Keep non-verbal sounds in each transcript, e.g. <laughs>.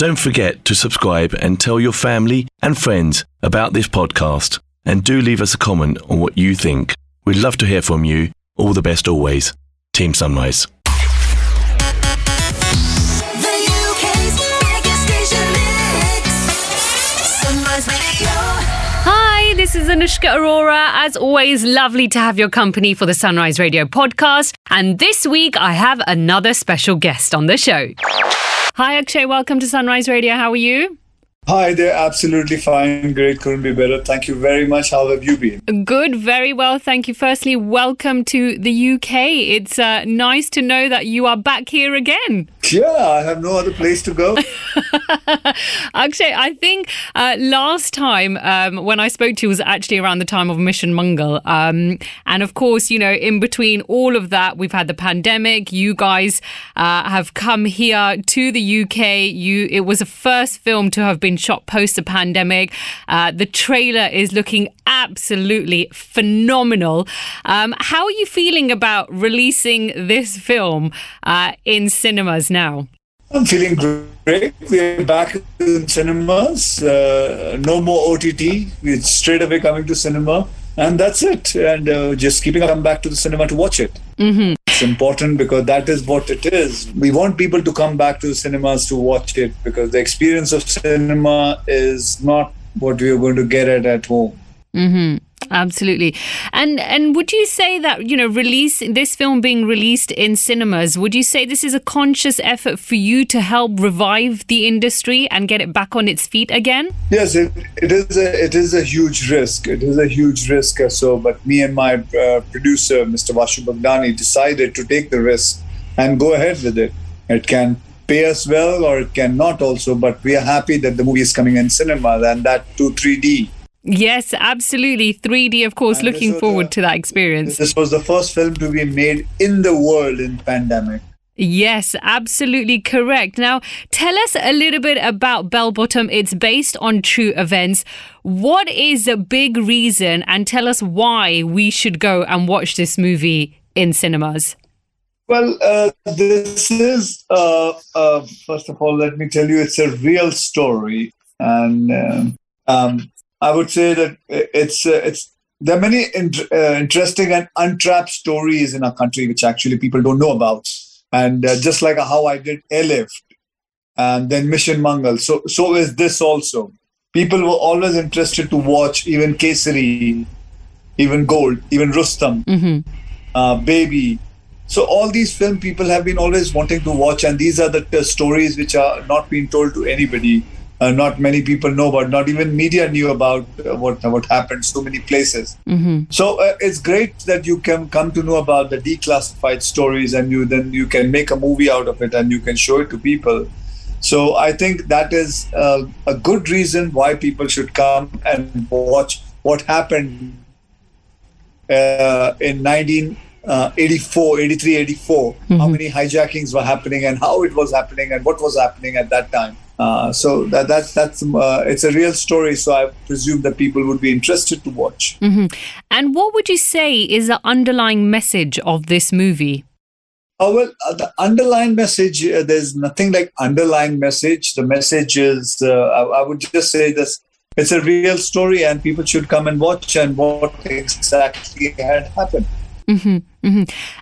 Don't forget to subscribe and tell your family and friends about this podcast. And do leave us a comment on what you think. We'd love to hear from you. All the best always. Team Sunrise. The UK's biggest station mix. Sunrise Radio. Hi, this is Anushka Arora. As always, lovely to have your company for the Sunrise Radio podcast. And this week, I have another special guest on the show. Hi, Akshay. Welcome to Sunrise Radio. How are you? Hi there, absolutely fine. Great, couldn't be better. Thank you very much. How have you been? Good, very well. Thank you. Firstly, welcome to the UK. It's uh, nice to know that you are back here again. Yeah, I have no other place to go. <laughs> Akshay, I think uh, last time um, when I spoke to you was actually around the time of Mission Mangal. Um, and of course, you know, in between all of that, we've had the pandemic. You guys uh, have come here to the UK. You, It was the first film to have been shot post the pandemic. Uh, the trailer is looking absolutely phenomenal. Um, how are you feeling about releasing this film uh, in cinemas now? I'm feeling great. We're back in cinemas. Uh, no more OTT. We're straight away coming to cinema. And that's it. And uh, just keeping come back to the cinema to watch it. Mm-hmm. Important because that is what it is. We want people to come back to the cinemas to watch it because the experience of cinema is not what we are going to get it at home. Mm-hmm. Absolutely. And and would you say that, you know, release this film being released in cinemas, would you say this is a conscious effort for you to help revive the industry and get it back on its feet again? Yes, it, it is a it is a huge risk. It is a huge risk. uh, So, but me and my uh, producer, Mr. Vashu Bhagnani, decided to take the risk and go ahead with it. It can pay us well, or it can not also. But we are happy that the movie is coming in cinema and that to 3D. Yes, absolutely. 3D, of course, And looking forward a- to that experience. This was the first film to be made in the world in pandemic. Yes, absolutely correct. Now, tell us a little bit about Bell Bottom. It's based on true events. What is the big reason, and tell us why we should go and watch this movie in cinemas? Well, uh, this is, uh, uh, first of all, let me tell you, it's a real story. And um, um, I would say that it's, uh, it's, there are many int- uh, interesting and untrapped stories in our country which actually people don't know about. And uh, just like how I did Airlift and then Mission Mangal, so, so is this also. People were always interested to watch even Kesari, even Gold, even Rustam uh, Baby. So all these film people have been always wanting to watch, and these are the, the stories which are not being told to anybody. Uh, not many people know about. Not even media knew about uh, what what happened. So many places. So uh, it's great that you can come to know about the declassified stories, and you then you can make a movie out of it, and you can show it to people. So I think that is uh, a good reason why people should come and watch what happened uh, in 1984, 83, 84, how many hijackings were happening and how it was happening and what was happening at that time. Uh, so that, that's that's uh, it's a real story. So I presume that people would be interested to watch. And what would you say is the underlying message of this movie? Oh well, uh, the underlying message. Uh, there's nothing like underlying message. The message is. Uh, I, I would just say this. It's a real story, and people should come and watch and what exactly had happened.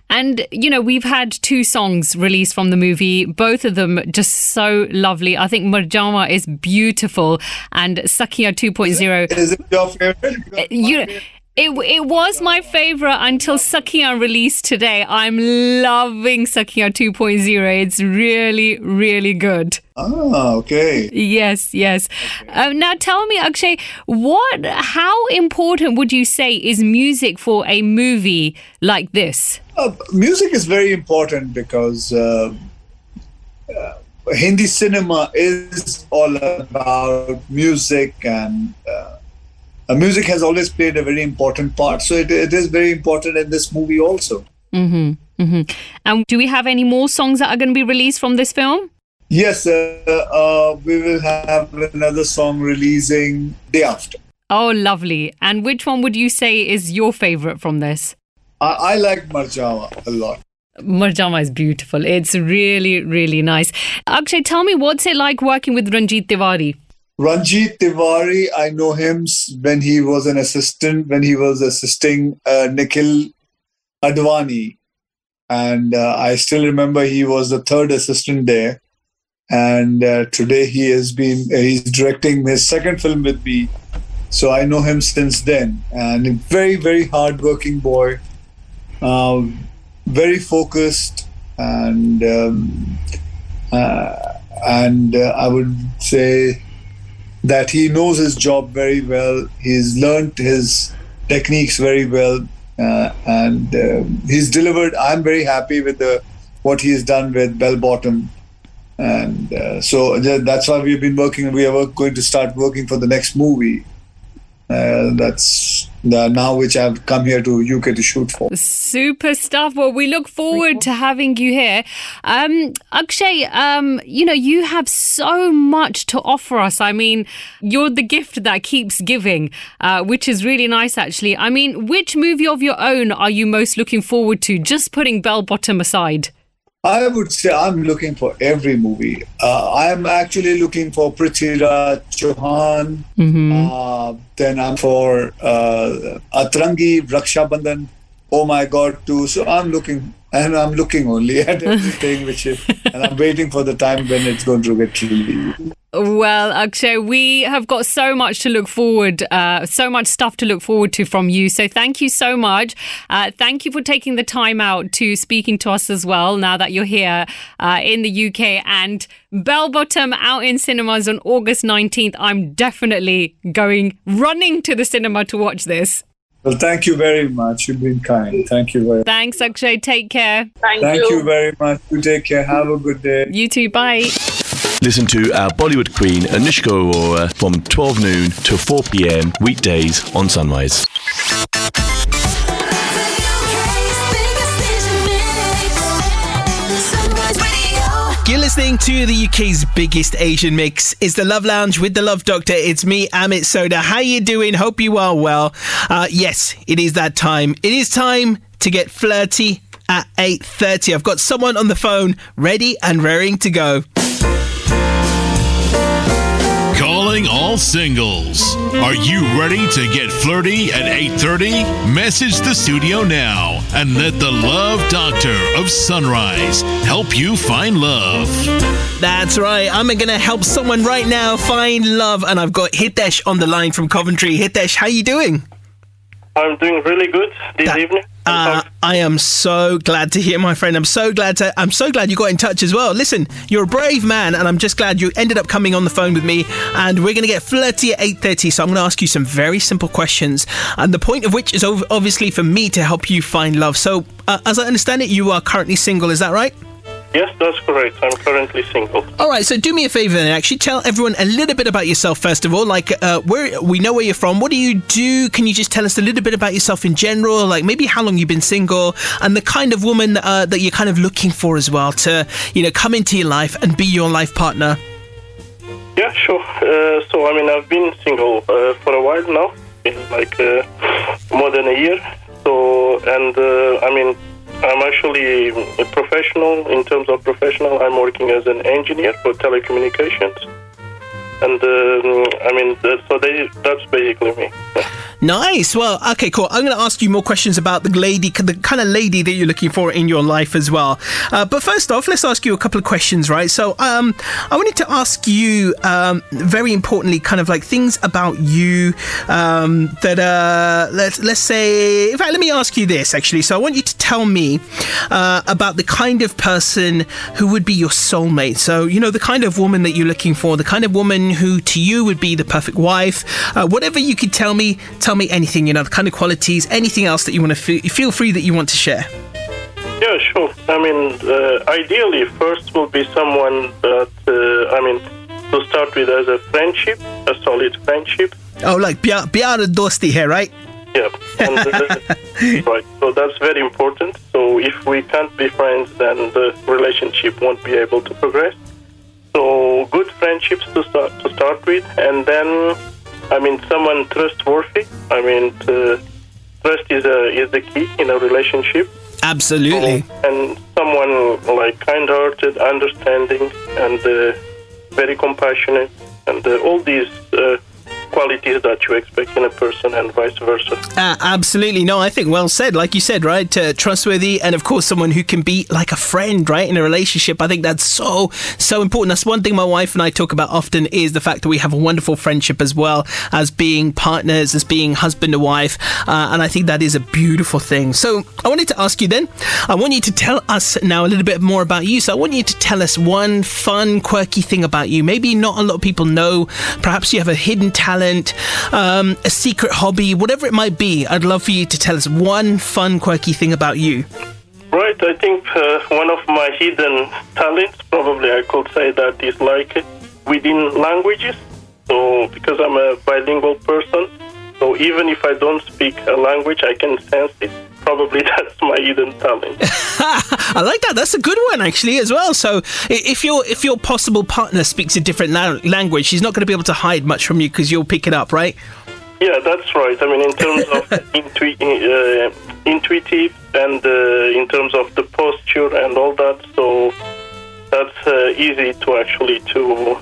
And, you know, we've had two songs released from the movie, both of them just so lovely. I think Marjaawaan is beautiful and Sakhiyan 2.0. Is it your favorite? Uh, You it, it was my favorite until Sakhiyan released today. I'm loving Sakhiyan 2.0. It's really, really good. ah, okay. Yes, yes. Um, now tell me, Akshay, what, how important would you say is music for a movie like this? Uh, music is very important because uh, uh, Hindi cinema is all about music, and uh, music has always played a very important part. So it, it is very important in this movie also. And do we have any more songs that are going to be released from this film? Yes, uh, uh, we will have another song releasing day after. Oh, lovely. And which one would you say is your favorite from this? I, I like Marjaawaan a lot. Marjaawaan is beautiful. It's really, really nice. Akshay, tell me, what's it like working with Ranjit Tiwari? Ranjit Tiwari, I know him when he was an assistant, when he was assisting uh, Nikhil Advani. And uh, I still remember he was the third assistant there. And uh, today he has been, uh, he's directing his second film with me. So I know him since then. And a very, very hardworking boy, um, very focused, and um, uh, and I would say that he knows his job very well. He's learned his techniques very well, uh, and um he's delivered. I'm very happy with the what he's done with Bell Bottom, and uh, so th- that's why we've been working. We are going to start working for the next movie. Uh, that's the, now which I've come here to UK to shoot for. Super stuff. Well, we look forward to having you here. Um, Akshay, um, you know, you have so much to offer us. I mean, you're the gift that keeps giving, uh, which is really nice, actually. I mean, which movie of your own are you most looking forward to, just putting Bell Bottom aside? I would say I'm looking for every movie. Uh, I'm actually looking for Prithviraj Chauhan. Uh, then I'm for uh, Atrangi, Raksha Bandhan. Oh my God, too. So I'm looking, and I'm looking only at <laughs> everything which is, and I'm waiting for the time when it's going to get released. Well, Akshay, we have got so much to look forward, uh, so much stuff to look forward to from you. So thank you so much. Uh, thank you for taking the time out to speaking to us as well. Now that you're here uh, in the UK and Bell Bottom out in cinemas on August 19th, I'm definitely going running to the cinema to watch this. Well, thank you very much. You've been kind. Thank you very. Much. Thanks, Akshay. Take care. Thank, Thank you very much. You take care. Have a good day. You too. Bye. Listen to our Bollywood queen Anushka Arora from 12 noon to 4 pm weekdays on Sunrise. Listening to the UK's biggest Asian mix. It's the Love Lounge with the Love Doctor. It's me, Amit Sodha. How you doing? Hope you are well. Uh, yes, it is that time. It is time to get flirty at 8.30. I've got someone on the phone ready and raring to go. Calling all singles. Are you ready to get flirty at 8:30? Message the studio now and let the Love Doctor of Sunrise help you find love. That's right. I'm going to help someone right now find love. And I've got Hitesh on the line from Coventry. Hitesh, how are you doing? I'm doing really good this That- evening. Uh, I am so glad to hear, my friend. I'm so glad to. I'm so glad you got in touch as well. Listen, you're a brave man, and I'm just glad you ended up coming on the phone with me. And we're going to get flirty at 8:30. So I'm going to ask you some very simple questions, and the point of which is ov- obviously for me to help you find love. So, uh, as I understand it, you are currently single. Is that right? Yes, that's correct. I'm currently single. All right. So do me a favor and actually tell everyone a little bit about yourself first of all. Like, uh, where we know where you're from. What do you do? Can you just tell us a little bit about yourself in general? Like maybe how long you've been single and the kind of woman uh, that you're kind of looking for as well to, you know, come into your life and be your life partner. Yeah, sure. Uh, so, I mean, I've been single uh, for a while now, in like uh, more than a year. So, and uh, I mean, actually a professional in terms of professional. I'm working as an engineer for telecommunications. And um, I mean, so they, that's basically me. <laughs> Nice. Well, okay, cool. I'm going to ask you more questions about the lady, the kind of lady that you're looking for in your life as well. Uh, but first off, let's ask you a couple of questions, right? So, um, I wanted to ask you, um, very importantly, kind of like things about you um, that, uh, let's let's say, in fact, let me ask you this actually. So, I want you to tell me uh, about the kind of person who would be your soulmate. So, you know, the kind of woman that you're looking for, the kind of woman who to you would be the perfect wife. Uh, whatever you could tell me, tell me anything. You know, the kind of qualities, anything else that you want to feel, feel free that you want to share. Yeah, sure. I mean, uh, ideally, first will be someone that, uh, I mean, to start with as a friendship, a solid friendship. Oh, like Bia Biara Dosti here, right? Yeah. And, uh, <laughs> right. So that's very important. So if we can't be friends, then the relationship won't be able to progress. So good friendships to start to start with, and then, I mean, someone trustworthy. I mean, to, trust is a, is the key in a relationship. Absolutely. and someone like kind-hearted, understanding, and uh, very compassionate, and uh, all these uh, qualities that you expect in a person, and vice versa. Uh, absolutely. No, I think well said. Like you said, right? Uh, trustworthy, and of course, someone who can be like a friend, right? In a relationship. I think that's so, so important. That's one thing my wife and I talk about often is the fact that we have a wonderful friendship as well as being partners, as being husband and wife. Uh, and I think that is a beautiful thing. So I wanted to ask you then, I want you to tell us now a little bit more about you. So I want you to tell us one fun, quirky thing about you. Maybe not a lot of people know. Perhaps you have a hidden talent, um, a secret hobby, whatever it might be. I'd love for you to tell us one fun, quirky thing about you. Right, I think uh, one of my hidden talents, probably I could say that, is like within languages. So, because I'm a bilingual person, so even if I don't speak a language, I can sense it. Probably <laughs> that's my hidden talent. <laughs> I like that. That's a good one actually as well. So if your if your possible partner speaks a different la- language, she's not going to be able to hide much from you because you'll pick it up, right? Yeah, that's right. I mean, in terms of <laughs> intui- uh, intuitive and uh, in terms of the posture and all that, so that's uh, easy to actually to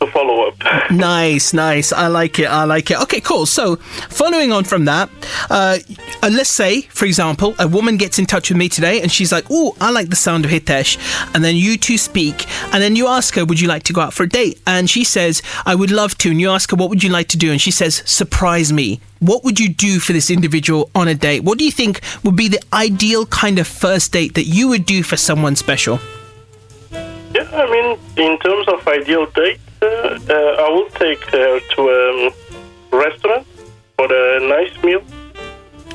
to follow up. <laughs> Nice, nice. I like it. I like it. Okay, cool. So, following on from that, uh, uh, let's say, for example, a woman gets in touch with me today and she's like, "Oh, I like the sound of Hitesh," and then you two speak, and then you ask her, "Would you like to go out for a date?" And she says, "I would love to." And you ask her, "What would you like to do?" And she says, "Surprise me." What would you do for this individual on a date? What do you think would be the ideal kind of first date that you would do for someone special? Yeah, I mean, in terms of ideal date, I will take her to a restaurant for a nice meal.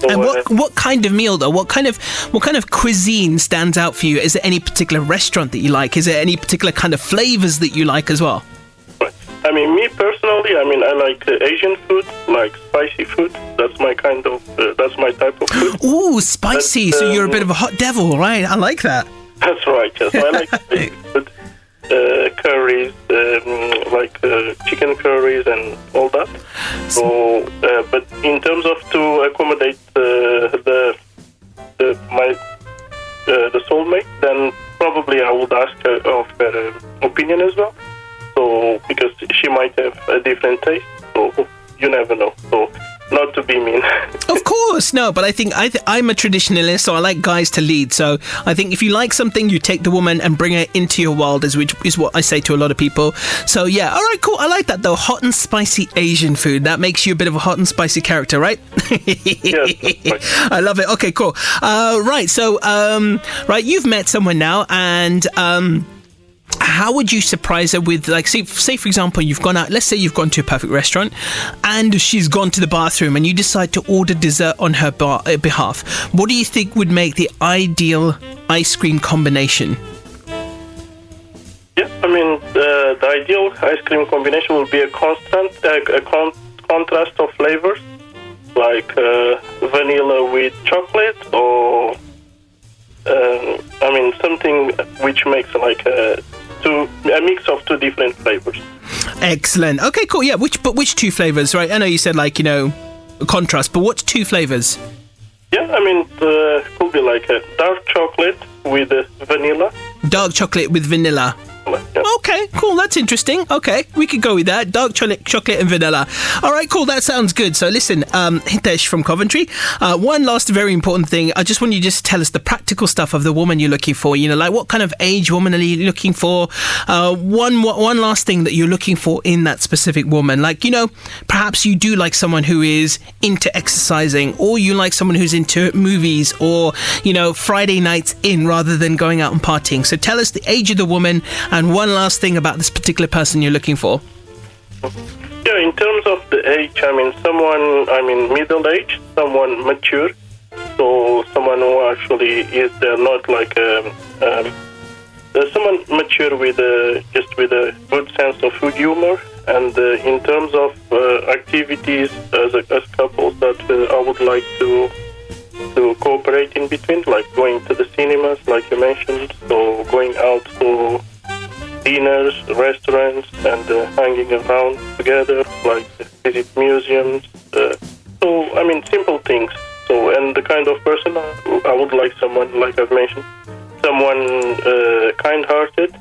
So, And uh, what what kind of meal though? What kind of what kind of cuisine stands out for you? Is there any particular restaurant that you like? Is there any particular kind of flavors that you like as well? I mean, me personally, I mean, I like uh, Asian food, like spicy food. That's my kind of, uh, that's my type of food. Ooh, spicy. That's, so you're a bit um, of a hot devil, right? I like that. <laughs> That's right. Yes, I like <laughs> spicy food, different taste, so you never know. So not to be mean. <laughs> Of course, no, but I think I th- I'm a traditionalist, so I like guys to lead. So I think if you like something, you take the woman and bring her into your world, is which is what I say to a lot of people. So yeah, all right, cool. I like that though. Hot and spicy Asian food that makes you a bit of a hot and spicy character, right? Yes. <laughs> I love it. Okay, cool. Uh, right, so um, right, you've met someone now, and um, how would you surprise her with like say, say for example you've gone out let's say you've gone to a perfect restaurant and she's gone to the bathroom and you decide to order dessert on her bar, uh, behalf. What do you think would make the ideal ice cream combination? Yeah, I mean, uh, the ideal ice cream combination will be a constant, uh, a con- contrast of flavors, like uh, vanilla with chocolate, or um, I mean, something which makes like a two a mix of two different flavors. excellent okay cool yeah which but which two flavors right i know you said like you know contrast but what's two flavors Yeah, I mean, uh, could be like a dark chocolate with uh, vanilla. dark chocolate with vanilla. Okay, cool. That's interesting. Okay, we could go with that. Dark chocolate, and vanilla. All right, cool. That sounds good. So listen, um, Hitesh from Coventry. Uh, one last very important thing. I just want you to just tell us the practical stuff of the woman you're looking for. You know, like what kind of age woman are you looking for? Uh, one one last thing that you're looking for in that specific woman. Like you know, perhaps you do like someone who is into exercising, or you like someone who's into movies, or you know, Friday nights in rather than going out and partying. So tell us the age of the woman and one last thing about this particular person you're looking for. Yeah, in terms of the age, I mean, someone, I mean, middle age, someone mature, so someone who actually is uh, not like um, um, uh, someone mature with uh, just with a good sense of humor, and uh, in terms of uh, activities as a, as couples that uh, I would like to to cooperate in between, like going to the cinemas, like you mentioned, so going out to dinners, restaurants, and uh, hanging around together, like visit museums. Uh, so, I mean, simple things. So, and the kind of person I, would like someone, like I've mentioned, someone uh, kind-hearted,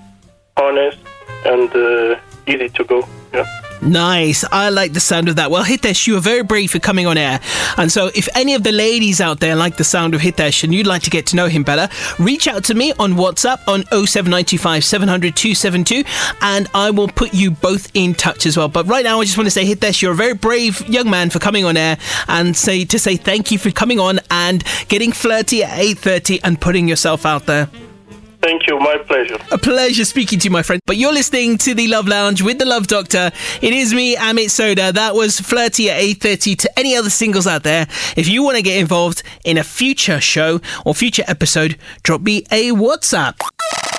honest, and uh, easy to go. Yeah. Nice. I like the sound of that. Well, Hitesh, you are very brave for coming on air. And so, if any of the ladies out there like the sound of Hitesh and you'd like to get to know him better, reach out to me on WhatsApp on 07925 700 272 and I will put you both in touch as well. But right now, I just want to say, Hitesh, you're a very brave young man for coming on air and say to say thank you for coming on and getting flirty at 8.30 and putting yourself out there. Thank you. My pleasure. A pleasure speaking to you, my friend. But you're listening to the Love Lounge with the Love Doctor. It is me, Amit Sodha. That was Flirty at 8.30 to any other singles out there. If you want to get involved in a future show or future episode, drop me a WhatsApp.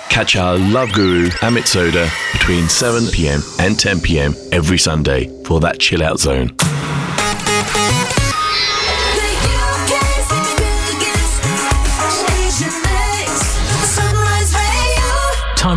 Catch our love guru, Amit Sodha, between 7 pm and 10 pm every Sunday for that chill out zone.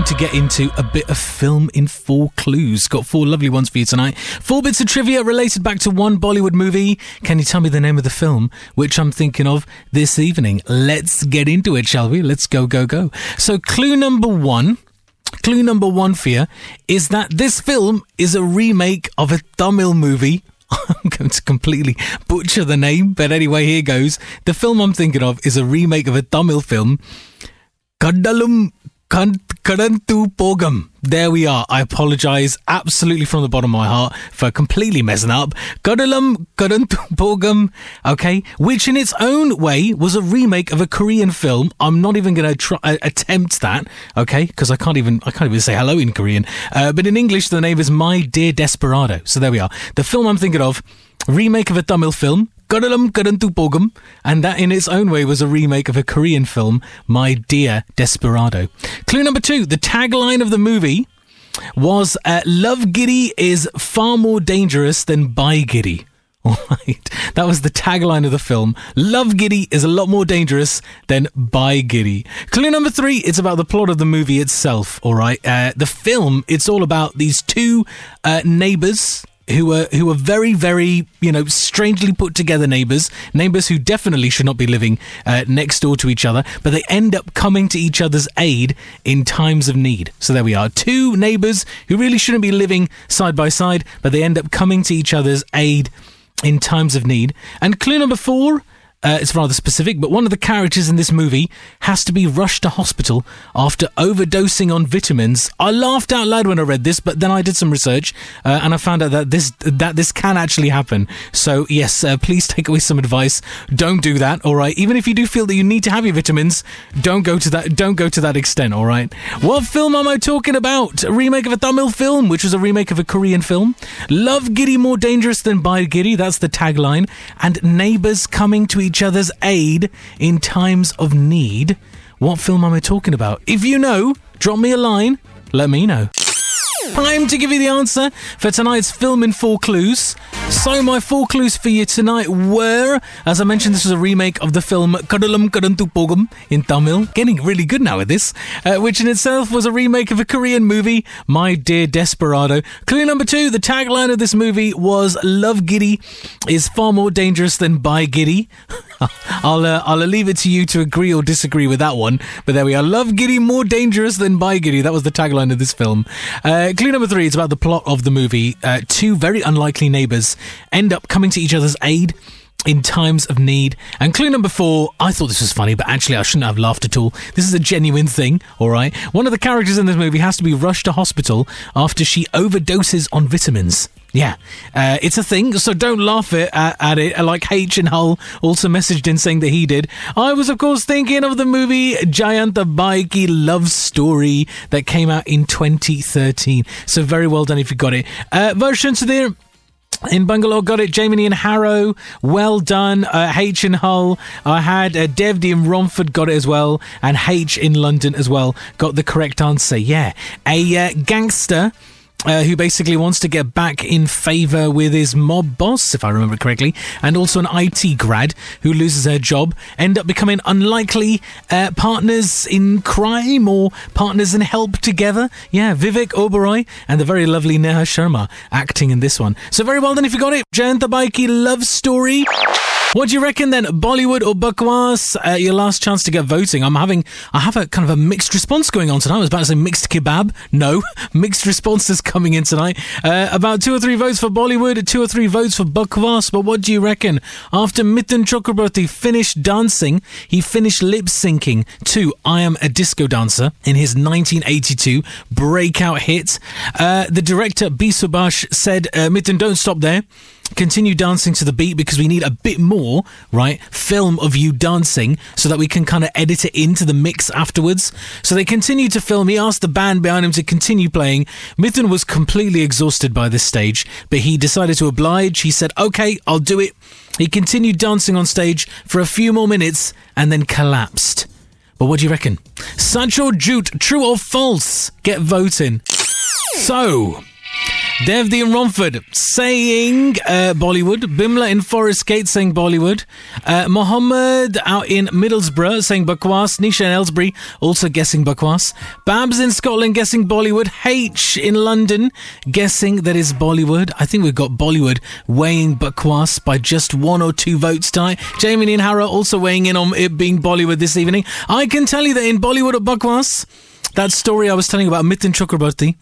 To get into a bit of film in four clues. Got four lovely ones for you tonight. Four bits of trivia related back to one Bollywood movie. Can you tell me the name of the film, which I'm thinking of this evening? Let's get into it, shall we? Let's go, go, go. So, clue number one. Clue number one for you is that this film is a remake of a Tamil movie. <laughs> I'm going to completely butcher the name, but anyway, here goes. The film I'm thinking of is a remake of a Tamil film Kadalum Kadantu There we are. I apologize absolutely from the bottom of my heart for completely messing up. Kadalam Kadantu Pogam. Okay. Which in its own way was a remake of a Korean film. I'm not even going to try, uh, attempt that. Okay. Because I can't even, I can't even say hello in Korean. Uh, but in English, the name is My Dear Desperado. So there we are. The film I'm thinking of, remake of a Tamil film. Kadantu Pogam, and that in its own way was a remake of a Korean film, My Dear Desperado. Clue number two the tagline of the movie was uh, Love Giddy is far more dangerous than Bye Giddy. <laughs> All right, that was the tagline of the film. Love Giddy is a lot more dangerous than Bye Giddy. Clue number three, it's about the plot of the movie itself. All right, uh, the film, it's all about these two uh, neighbors who are who are very very you know strangely put together neighbors neighbors who definitely should not be living uh, next door to each other but they end up coming to each other's aid in times of need. So there we are. Two neighbors who really shouldn't be living side by side but they end up coming to each other's aid in times of need. And clue number 4 uh, it's rather specific, but one of the characters in this movie has to be rushed to hospital after overdosing on vitamins. I laughed out loud when I read this, but then I did some research uh, and I found out that this that this can actually happen. So yes, uh, please <laughs> take away some advice. Don't do that. All right. Even if you do feel that you need to have your vitamins, don't go to that. Don't go to that extent. All right. What film am I talking about? A remake of a Tamil film, which was a remake of a Korean film. Love Giddy more dangerous than Bye Giddy. That's the tagline. And neighbors coming to each other's aid in times of need. What film am I talking about? If you know, drop me a line. Let me know. Time to give you the answer for tonight's film in four clues. So my four clues for you tonight were, as I mentioned, this was a remake of the film Kadalam Kadantu Pogam in Tamil. Getting really good now at this, uh, which in itself was a remake of a Korean movie, My Dear Desperado. Clue number two, the tagline of this movie was Love Giddy is far more dangerous than Bye Giddy. <laughs> <laughs> I'll uh, I'll leave it to you to agree or disagree with that one. But there we are. Love Giddy more dangerous than buy Giddy. That was the tagline of this film. Uh, clue number three is about the plot of the movie. Uh, two very unlikely neighbors end up coming to each other's aid. In times of need. And clue number four, I thought this was funny, but actually I shouldn't have laughed at all. This is a genuine thing, alright? One of the characters in this movie has to be rushed to hospital after she overdoses on vitamins. Yeah, uh, it's a thing, so don't laugh it, at, at it. Like H and Hull also messaged in saying that he did. I was, of course, thinking of the movie Jayantabhai Ki Love Story that came out in 2013. So very well done if you got it. Uh, version to the in Bangalore, got it. Jamie and Harrow, well done. Uh, H in Hull, I had uh, Devdi in Romford, got it as well, and H in London as well, got the correct answer. Yeah, a uh, gangster. Uh, who basically wants to get back in favor with his mob boss, if I remember correctly, and also an IT grad who loses her job, end up becoming unlikely uh, partners in crime or partners in help together. Yeah, Vivek Oberoi and the very lovely Neha Sharma acting in this one. So very well done if you got it. Jayantabhai Ki love story. What do you reckon then? Bollywood or Bakwaas? Uh, your last chance to get voting. I'm having, I have a kind of a mixed response going on tonight. I was about to say mixed kebab. No, <laughs> mixed responses coming in tonight. Uh, about two or three votes for Bollywood, two or three votes for Bakwaas. But what do you reckon? After Mithun Chakraborty finished dancing, he finished lip syncing to I Am a Disco Dancer in his 1982 breakout hit. Uh, the director, B. Said, uh, Mithun, don't stop there continue dancing to the beat because we need a bit more, right? Film of you dancing so that we can kind of edit it into the mix afterwards. So they continued to film. He asked the band behind him to continue playing. Mithun was completely exhausted by this stage, but he decided to oblige. He said, okay, I'll do it. He continued dancing on stage for a few more minutes and then collapsed. But what do you reckon? Such or jute, true or false? Get voting. So, Devdi in Romford saying uh, Bollywood. Bimla in Forest Gate saying Bollywood. Uh, Mohammed out in Middlesbrough saying Bakwaas. Nisha in Aylesbury also guessing Bakwaas. Babs in Scotland guessing Bollywood. H in London guessing that is Bollywood. I think we've got Bollywood weighing Bakwaas by just one or two votes tonight. Jamie and Harrow also weighing in on it being Bollywood this evening. I can tell you that in Bollywood or Bakwaas, that story I was telling about Mithun Chakraborty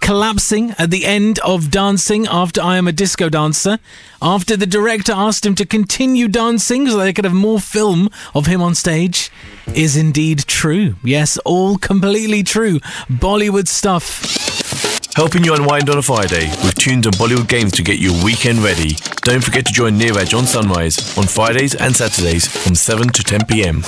collapsing at the end of dancing after I Am a Disco Dancer, after the director asked him to continue dancing so they could have more film of him on stage, is indeed true. Yes, all completely true. Bollywood stuff. Helping you unwind on a Friday with tunes and Bollywood games to get your weekend ready. Don't forget to join Niraj on Sunrise on Fridays and Saturdays from 7 to 10 pm.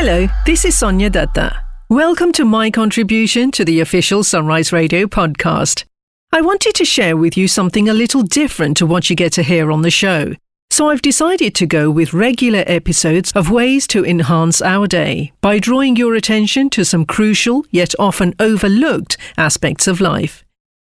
Hello, this is Sonia Dutta. Welcome to my contribution to the official Sunrise Radio podcast. I wanted to share with you something a little different to what you get to hear on the show. So I've decided to go with regular episodes of ways to enhance our day by drawing your attention to some crucial yet often overlooked aspects of life.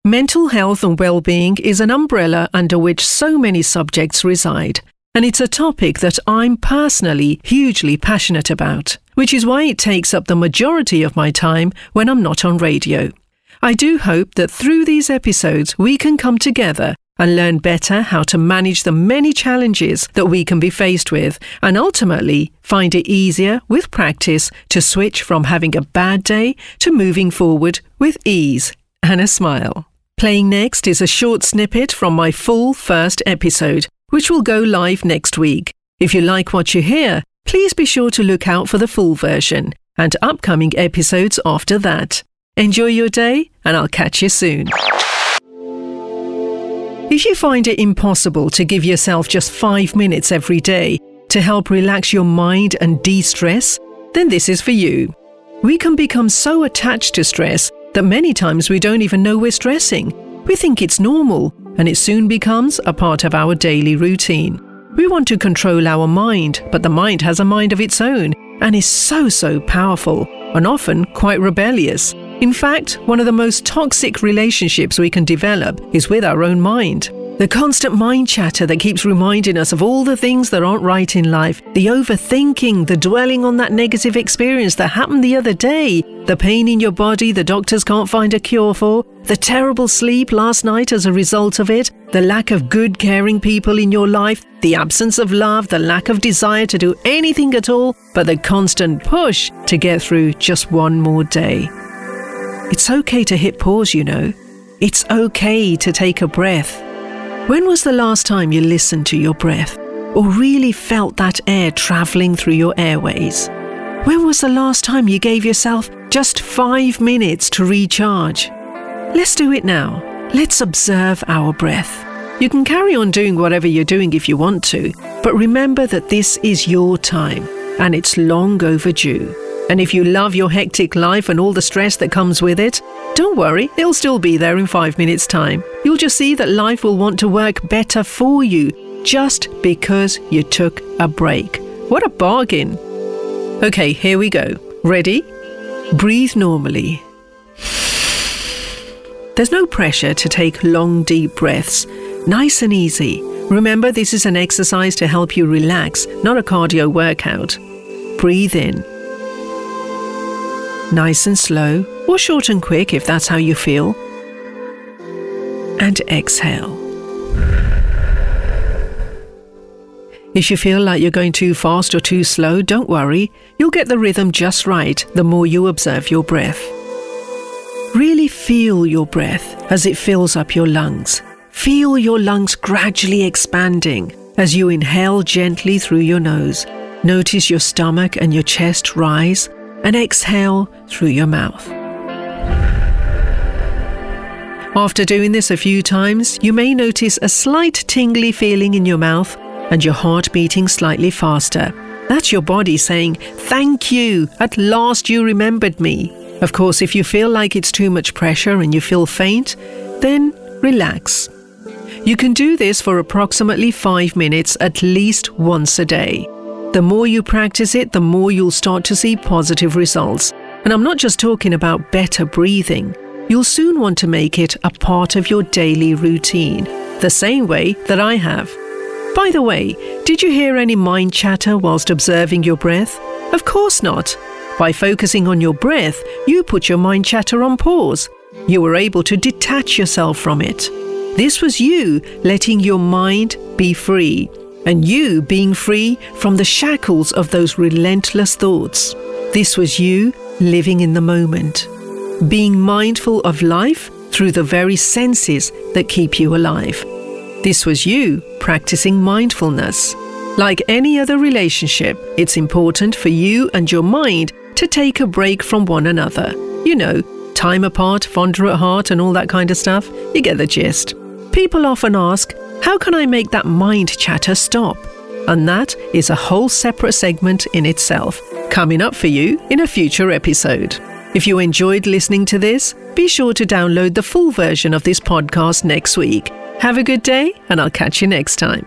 Mental health and well-being is an umbrella under which so many subjects reside, and it's a topic that I'm personally hugely passionate about, which is why it takes up the majority of my time when I'm not on radio. I do hope that through these episodes we can come together and learn better how to manage the many challenges that we can be faced with and ultimately find it easier with practice to switch from having a bad day to moving forward with ease and a smile. Playing next is a short snippet from my full first episode, which will go live next week. If you like what you hear, please be sure to look out for the full version and upcoming episodes after that. Enjoy your day, and I'll catch you soon. If you find it impossible to give yourself just five minutes every day to help relax your mind and de stress, then this is for you. We can become so attached to stress that many times we don't even know we're stressing. We think it's normal, and it soon becomes a part of our daily routine. We want to control our mind, but the mind has a mind of its own and is so, so powerful and often quite rebellious. In fact, one of the most toxic relationships we can develop is with our own mind. The constant mind chatter that keeps reminding us of all the things that aren't right in life, the overthinking, the dwelling on that negative experience that happened the other day, the pain in your body the doctors can't find a cure for, the terrible sleep last night as a result of it, the lack of good caring people in your life, the absence of love, the lack of desire to do anything at all, but the constant push to get through just one more day. It's okay to hit pause, you know. It's okay to take a breath. When was the last time you listened to your breath or really felt that air traveling through your airways? When was the last time you gave yourself just five minutes to recharge? Let's do it now. Let's observe our breath. You can carry on doing whatever you're doing if you want to, but remember that this is your time and it's long overdue. And if you love your hectic life and all the stress that comes with it, don't worry, it'll still be there in five minutes' time. You'll just see that life will want to work better for you just because you took a break. What a bargain! Okay, here we go. Ready? Breathe normally. There's no pressure to take long, deep breaths. Nice and easy. Remember, this is an exercise to help you relax, not a cardio workout. Breathe in. Nice and slow, or short and quick if that's how you feel. And exhale. If you feel like you're going too fast or too slow, don't worry. You'll get the rhythm just right the more you observe your breath. Really feel your breath as it fills up your lungs. Feel your lungs gradually expanding as you inhale gently through your nose. Notice your stomach and your chest rise and exhale through your mouth. After doing this a few times, you may notice a slight tingly feeling in your mouth and your heart beating slightly faster. That's your body saying, Thank you, at last you remembered me. Of course, if you feel like it's too much pressure and you feel faint, then relax. You can do this for approximately five minutes at least once a day. The more you practice it, the more you'll start to see positive results. And I'm not just talking about better breathing. You'll soon want to make it a part of your daily routine, the same way that I have. By the way, did you hear any mind chatter whilst observing your breath? Of course not. By focusing on your breath, you put your mind chatter on pause. You were able to detach yourself from it. This was you letting your mind be free, and you being free from the shackles of those relentless thoughts. This was you living in the moment, being mindful of life through the very senses that keep you alive. This was you practicing mindfulness. Like any other relationship, it's important for you and your mind to take a break from one another. You know, time apart, fonder at heart, and all that kind of stuff. You get the gist. People often ask, How can I make that mind chatter stop? And that is a whole separate segment in itself, coming up for you in a future episode. If you enjoyed listening to this, be sure to download the full version of this podcast next week. Have a good day, and I'll catch you next time.